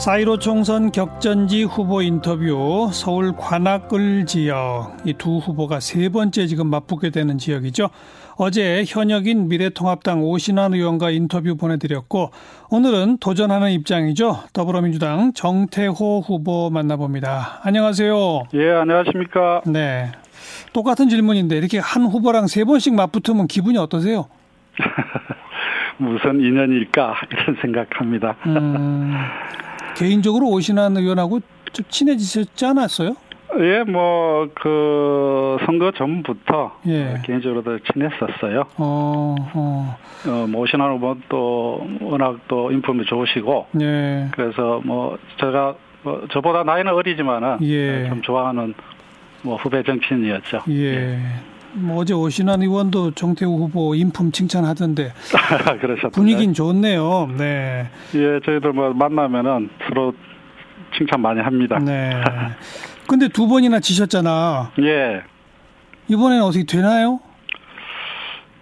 4.15 총선 격전지 후보 인터뷰 서울 관악을 지역 이 두 후보가 세 번째 지금 맞붙게 되는 지역이죠. 어제 현역인 미래통합당 오신환 의원과 인터뷰 보내드렸고 오늘은 도전하는 입장이죠. 더불어민주당 정태호 후보 만나봅니다. 안녕하세요. 예, 안녕하십니까. 네. 똑같은 질문인데 이렇게 한 후보랑 세 번씩 맞붙으면 기분이 어떠세요? 무슨 인연일까 이런 생각합니다. 음, 개인적으로 오신환 의원하고 좀 친해지셨지 않았어요? 예, 뭐, 그, 선거 전부터. 예. 개인적으로도 친했었어요. 어, 어. 어, 뭐, 오신환 후보 또, 워낙 또 인품이 좋으시고. 예. 그래서 뭐, 제가, 뭐 저보다 나이는 어리지만은. 예. 좀 좋아하는 뭐, 후배 정치인이었죠. 예. 예. 뭐 어제 오신환 의원도 정태우 후보 인품 칭찬하던데 분위기는 좋네요. 네. 예, 저희들 뭐 만나면은 서로 칭찬 많이 합니다. 네. 근데 두 번이나 지셨잖아. 예. 이번에는 어떻게 되나요?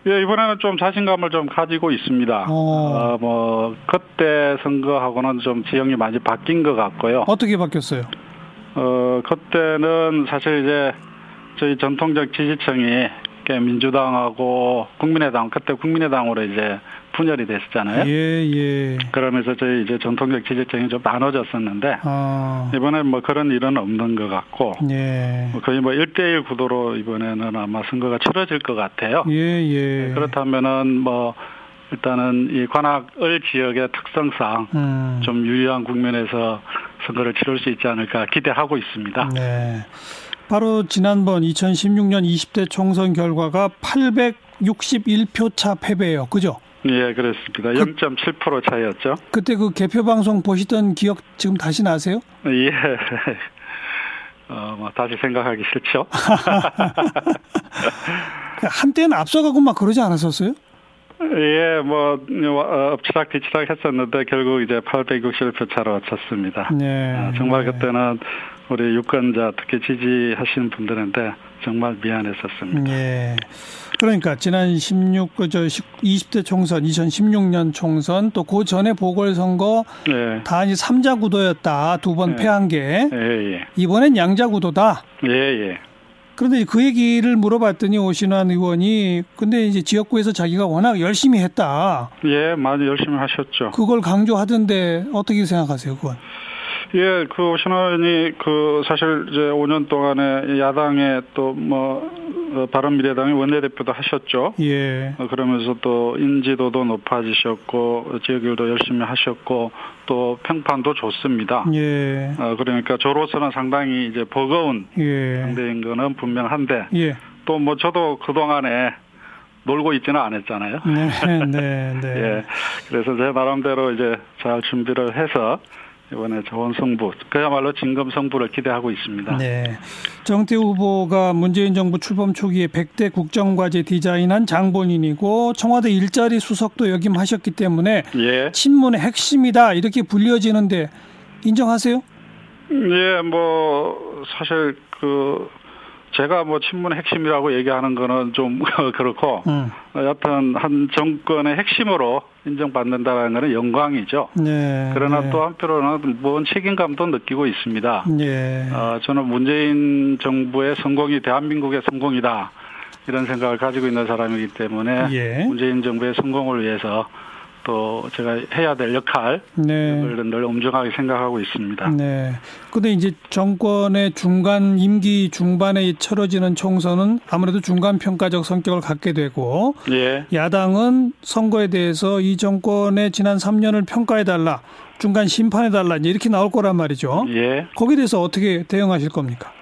예, 이번에는 좀 자신감을 좀 가지고 있습니다. 어. 어, 뭐, 그때 선거하고는 좀 지형이 많이 바뀐 것 같고요. 어떻게 바뀌었어요? 어, 그때는 사실 이제 저희 전통적 지지층이 민주당하고 국민의당 그때 국민의당으로 이제 분열이 됐었잖아요. 예, 예. 그러면서 저희 이제 전통적 지지층이 좀 나눠졌었는데 아. 이번에 뭐 그런 일은 없는 것 같고 예. 뭐 거의 뭐 1대1 구도로 이번에는 아마 선거가 치러질 것 같아요. 예, 예. 네, 그렇다면은 뭐 일단은 이 관악을 지역의 특성상 음. 좀 유리한 국면에서 선거를 치를 수 있지 않을까 기대하고 있습니다. 네. 바로 지난번 2016년 20대 총선 결과가 861표 차 패배예요. 그죠? 예, 그렇습니다. 0.7% 그, 차이였죠. 그때 그 개표 방송 보시던 기억 지금 다시 나세요? 예. 어, 뭐 다시 생각하기 싫죠. 한때는 앞서가고 막 그러지 않았었어요? 예, 뭐 어, 엎치락 뒤치락 했었는데 결국 이제 861표 차로 쳤습니다. 네. 아, 정말 네. 그때는 우리 유권자 특히 지지하시는 분들한테 정말 미안했었습니다. 예. 그러니까 지난 16, 그저 20대 총선, 2016년 총선 또 그 전에 보궐선거 예. 다 이제 3자 구도였다. 두번 예. 패한 게. 예, 예. 이번엔 양자 구도다. 예, 예. 그런데 그 얘기를 물어봤더니 오신환 의원이 근데 이제 지역구에서 자기가 워낙 열심히 했다. 예, 많이 열심히 하셨죠. 그걸 강조하던데 어떻게 생각하세요, 그건? 예, 그 신원이 그 사실 이제 5년 동안에 야당에 또뭐 어, 바른미래당의 원내대표도 하셨죠. 예. 어, 그러면서 또 인지도도 높아지셨고 지역일도 열심히 하셨고 또 평판도 좋습니다. 예. 어, 그러니까 저로서는 상당히 이제 버거운 예. 상대인 거는 분명한데 예. 또뭐 저도 그 동안에 놀고 있지는 않았잖아요. 네, 네, 네. 예. 그래서 제 나름대로 이제 잘 준비를 해서 이번에 좋은 성부, 그야말로 진검 성부를 기대하고 있습니다. 네. 정태 후보가 문재인 정부 출범 초기에 100대 국정과제 디자인한 장본인이고 청와대 일자리 수석도 역임하셨기 때문에 예. 친문의 핵심이다 이렇게 불려지는데 인정하세요? 예, 뭐 사실 그 제가 뭐 친문의 핵심이라고 얘기하는 거는 좀 그렇고 음. 여하튼 한 정권의 핵심으로 인정받는다는 것은 영광이죠. 네, 그러나 네. 또 한편으로는 뭔 책임감도 느끼고 있습니다. 네. 어, 저는 문재인 정부의 성공이 대한민국의 성공이다. 이런 생각을 가지고 있는 사람이기 때문에 예. 문재인 정부의 성공을 위해서 또 제가 해야 될 역할을 네. 늘 엄중하게 생각하고 있습니다. 네. 근데 이제 정권의 중간 임기 중반에 치러지는 총선은 아무래도 중간 평가적 성격을 갖게 되고 예. 야당은 선거에 대해서 이 정권의 지난 3년을 평가해 달라. 중간 심판해 달라. 이렇게 나올 거란 말이죠. 예. 거기에 대해서 어떻게 대응하실 겁니까?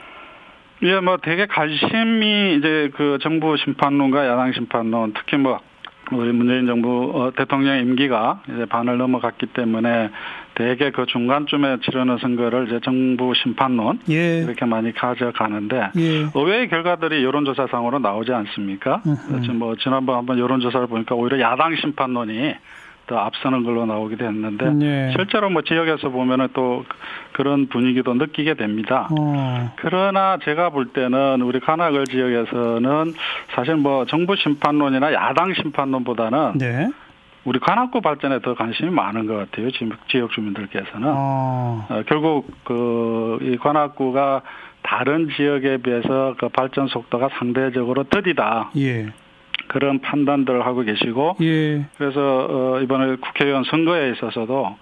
예, 뭐 되게 관심이 이제 그 정부 심판론과 야당 심판론 특히 뭐 우리 문재인 정부 어, 대통령 임기가 이제 반을 넘어갔기 때문에 대개 그 중간쯤에 치르는 선거를 이제 정부 심판론 예. 이렇게 많이 가져가는데 예. 의외의 결과들이 여론조사상으로 나오지 않습니까? 지금 뭐 지난번 한번 여론조사를 보니까 오히려 야당 심판론이 더 앞서는 걸로 나오기도 했는데 네. 실제로 뭐 지역에서 보면은 또 그런 분위기도 느끼게 됩니다. 어. 그러나 제가 볼 때는 우리 카나글 지역에서는 사실 뭐 정부 심판론이나 야당 심판론보다는 네. 우리 관악구 발전에 더 관심이 많은 것 같아요. 지역 주민들께서는 어. 어, 결국 그이 관악구가 다른 지역에 비해서 그 발전 속도가 상대적으로 더디다. 예. 그런 판단들을 하고 계시고 예. 그래서 어, 이번에 국회의원 선거에 있어서도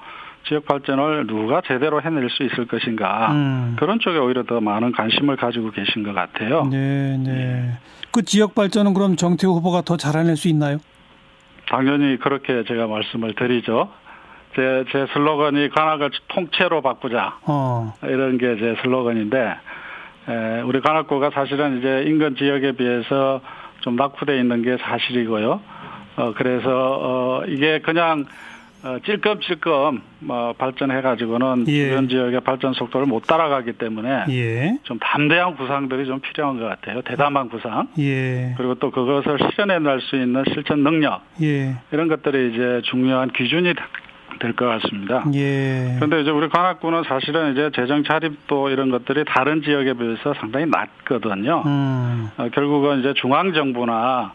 지역 발전을 누가 제대로 해낼 수 있을 것인가 음. 그런 쪽에 오히려 더 많은 관심을 가지고 계신 것 같아요. 네, 네. 그 지역 발전은 그럼 정태호 후보가 더 잘해낼 수 있나요? 당연히 그렇게 제가 말씀을 드리죠. 제, 제 슬로건이 관악을 통째로 바꾸자. 어. 이런 게 제 슬로건인데, 에, 우리 관악구가 사실은 이제 인근 지역에 비해서 좀 낙후돼 있는 게 사실이고요. 어, 그래서, 어, 이게 그냥, 어, 찔끔찔끔, 뭐, 발전해가지고는 예. 주변 지역의 발전 속도를 못 따라가기 때문에 예. 좀 담대한 구상들이 좀 필요한 것 같아요. 대담한 구상. 예. 그리고 또 그것을 실현해 낼 수 있는 실천 능력. 예. 이런 것들이 이제 중요한 기준이 될 것 같습니다. 예. 그런데 이제 우리 관악구는 사실은 이제 재정 자립도 이런 것들이 다른 지역에 비해서 상당히 낮거든요. 음. 어, 결국은 이제 중앙 정부나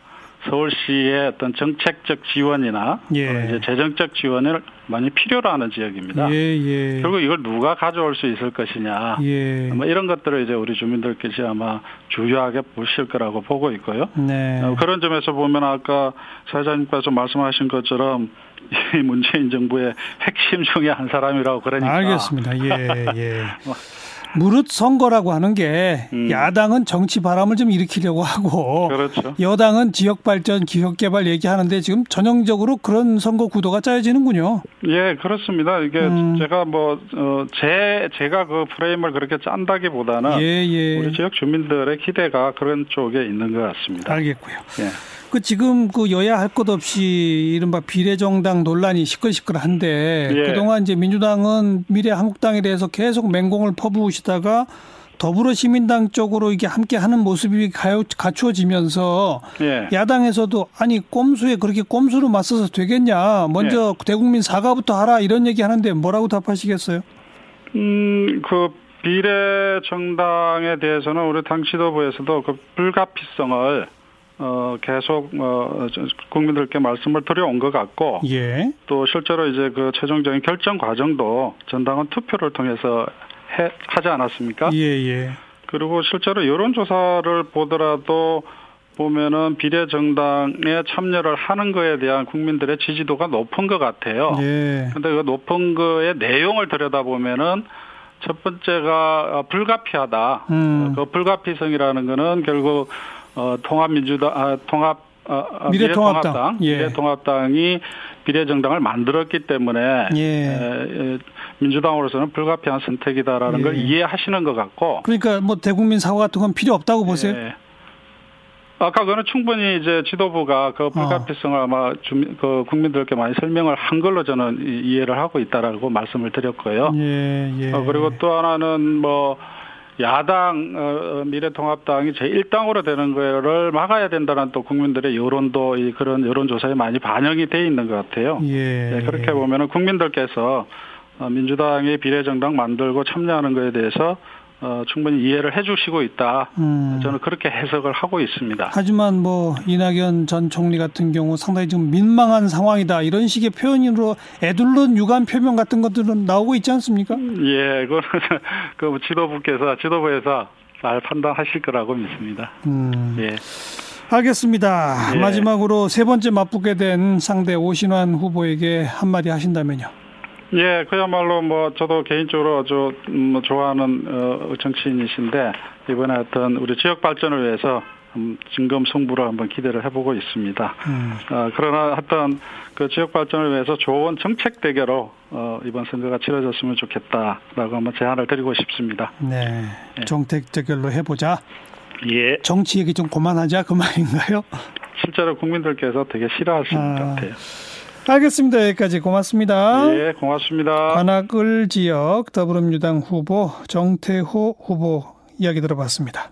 서울시의 어떤 정책적 지원이나 예. 이제 재정적 지원을 많이 필요로 하는 지역입니다. 예, 예. 결국 이걸 누가 가져올 수 있을 것이냐. 예. 뭐 이런 것들을 이제 우리 주민들께서 아마 중요하게 보실 거라고 보고 있고요. 네. 어, 그런 점에서 보면 아까 사장님께서 말씀하신 것처럼 이 문재인 정부의 핵심 중에 한 사람이라고 그러니까 알겠습니다. 예, 예. 무릇 선거라고 하는 게 음. 야당은 정치 바람을 좀 일으키려고 하고 그렇죠. 여당은 지역 발전, 기업 개발 얘기하는데 지금 전형적으로 그런 선거 구도가 짜여지는군요. 예, 그렇습니다. 이게 음. 제가 뭐, 어, 제, 제가 그 프레임을 그렇게 짠다기보다는 예, 예. 우리 지역 주민들의 기대가 그런 쪽에 있는 것 같습니다. 알겠고요. 예. 그 지금 그 여야 할 것 없이 이른바 비례정당 논란이 시끌시끌한데 예. 그동안 이제 민주당은 미래 한국당에 대해서 계속 맹공을 퍼부으시다가 더불어시민당 쪽으로 이게 함께 하는 모습이 가요- 갖추어지면서 예. 야당에서도 아니 꼼수에 그렇게 꼼수로 맞서서 되겠냐 먼저 예. 대국민 사과부터 하라 이런 얘기 하는데 뭐라고 답하시겠어요? 음, 그 비례 정당에 대해서는 우리 당 지도부에서도 그 불가피성을 어, 계속 어, 저- 국민들께 말씀을 드려온 것 같고 예. 또 실제로 이제 그 최종적인 결정 과정도 전당은 투표를 통해서 해, 하지 않았습니까? 예, 예. 그리고 실제로 여론조사를 보더라도 보면은 비례정당에 참여를 하는 거에 대한 국민들의 지지도가 높은 것 같아요. 예. 근데 그 높은 거의 내용을 들여다보면은 첫 번째가 어, 불가피하다. 음. 그 불가피성이라는 거는 결국 어, 통합민주당, 아, 통합 어, 어, 미래통합당. 미래통합당, 예. 미래통합당이 비례정당을 만들었기 때문에 예. 에, 에, 민주당으로서는 불가피한 선택이다라는 예. 걸 이해하시는 것 같고. 그러니까 뭐 대국민 사과 같은 건 필요 없다고 보세요. 예. 아까 그는 충분히 이제 지도부가 어. 그 불가피성을 아마 주민, 그 국민들께 많이 설명을 한 걸로 저는 이- 이해를 하고 있다라고 말씀을 드렸고요. 예, 예. 어, 그리고 또 하나는 뭐 야당 어, 어, 미래통합당이 제1당으로 되는 거를 막아야 된다는 또 국민들의 여론도 이 그런 여론조사에 많이 반영이 돼 있는 것 같아요. 예. 네, 그렇게 보면은 국민들께서 어, 민주당이 비례정당 만들고 참여하는 것에 대해서 어, 충분히 이해를 해주시고 있다. 음. 저는 그렇게 해석을 하고 있습니다. 하지만 뭐 이낙연 전 총리 같은 경우 상당히 좀 민망한 상황이다 이런 식의 표현으로 애둘른 유감 표명 같은 것들은 나오고 있지 않습니까? 예, 그거는 그 지도부께서 지도부에서 잘 판단하실 거라고 믿습니다. 음. 예. 알겠습니다. 예. 마지막으로 세 번째 맞붙게 된 상대 오신환 후보에게 한마디 하신다면요. 예, 그야말로 뭐 저도 개인적으로 아주 음, 뭐 좋아하는 어, 정치인이신데 이번에 어떤 우리 지역 발전을 위해서 음, 진검 승부를 한번 기대를 해보고 있습니다. 음. 어, 그러나 하여튼 그 지역 발전을 위해서 좋은 정책 대결로 어, 이번 선거가 치러졌으면 좋겠다라고 한번 제안을 드리고 싶습니다. 네. 예. 정택 대결로 해보자. 예. 정치 얘기 좀 그만하자 그 말인가요? 실제로 국민들께서 되게 싫어하시는 아. 것 같아요. 알겠습니다. 여기까지 고맙습니다. 예, 고맙습니다. 관악을 지역 더불어민주당 후보 정태호 후보 이야기 들어봤습니다.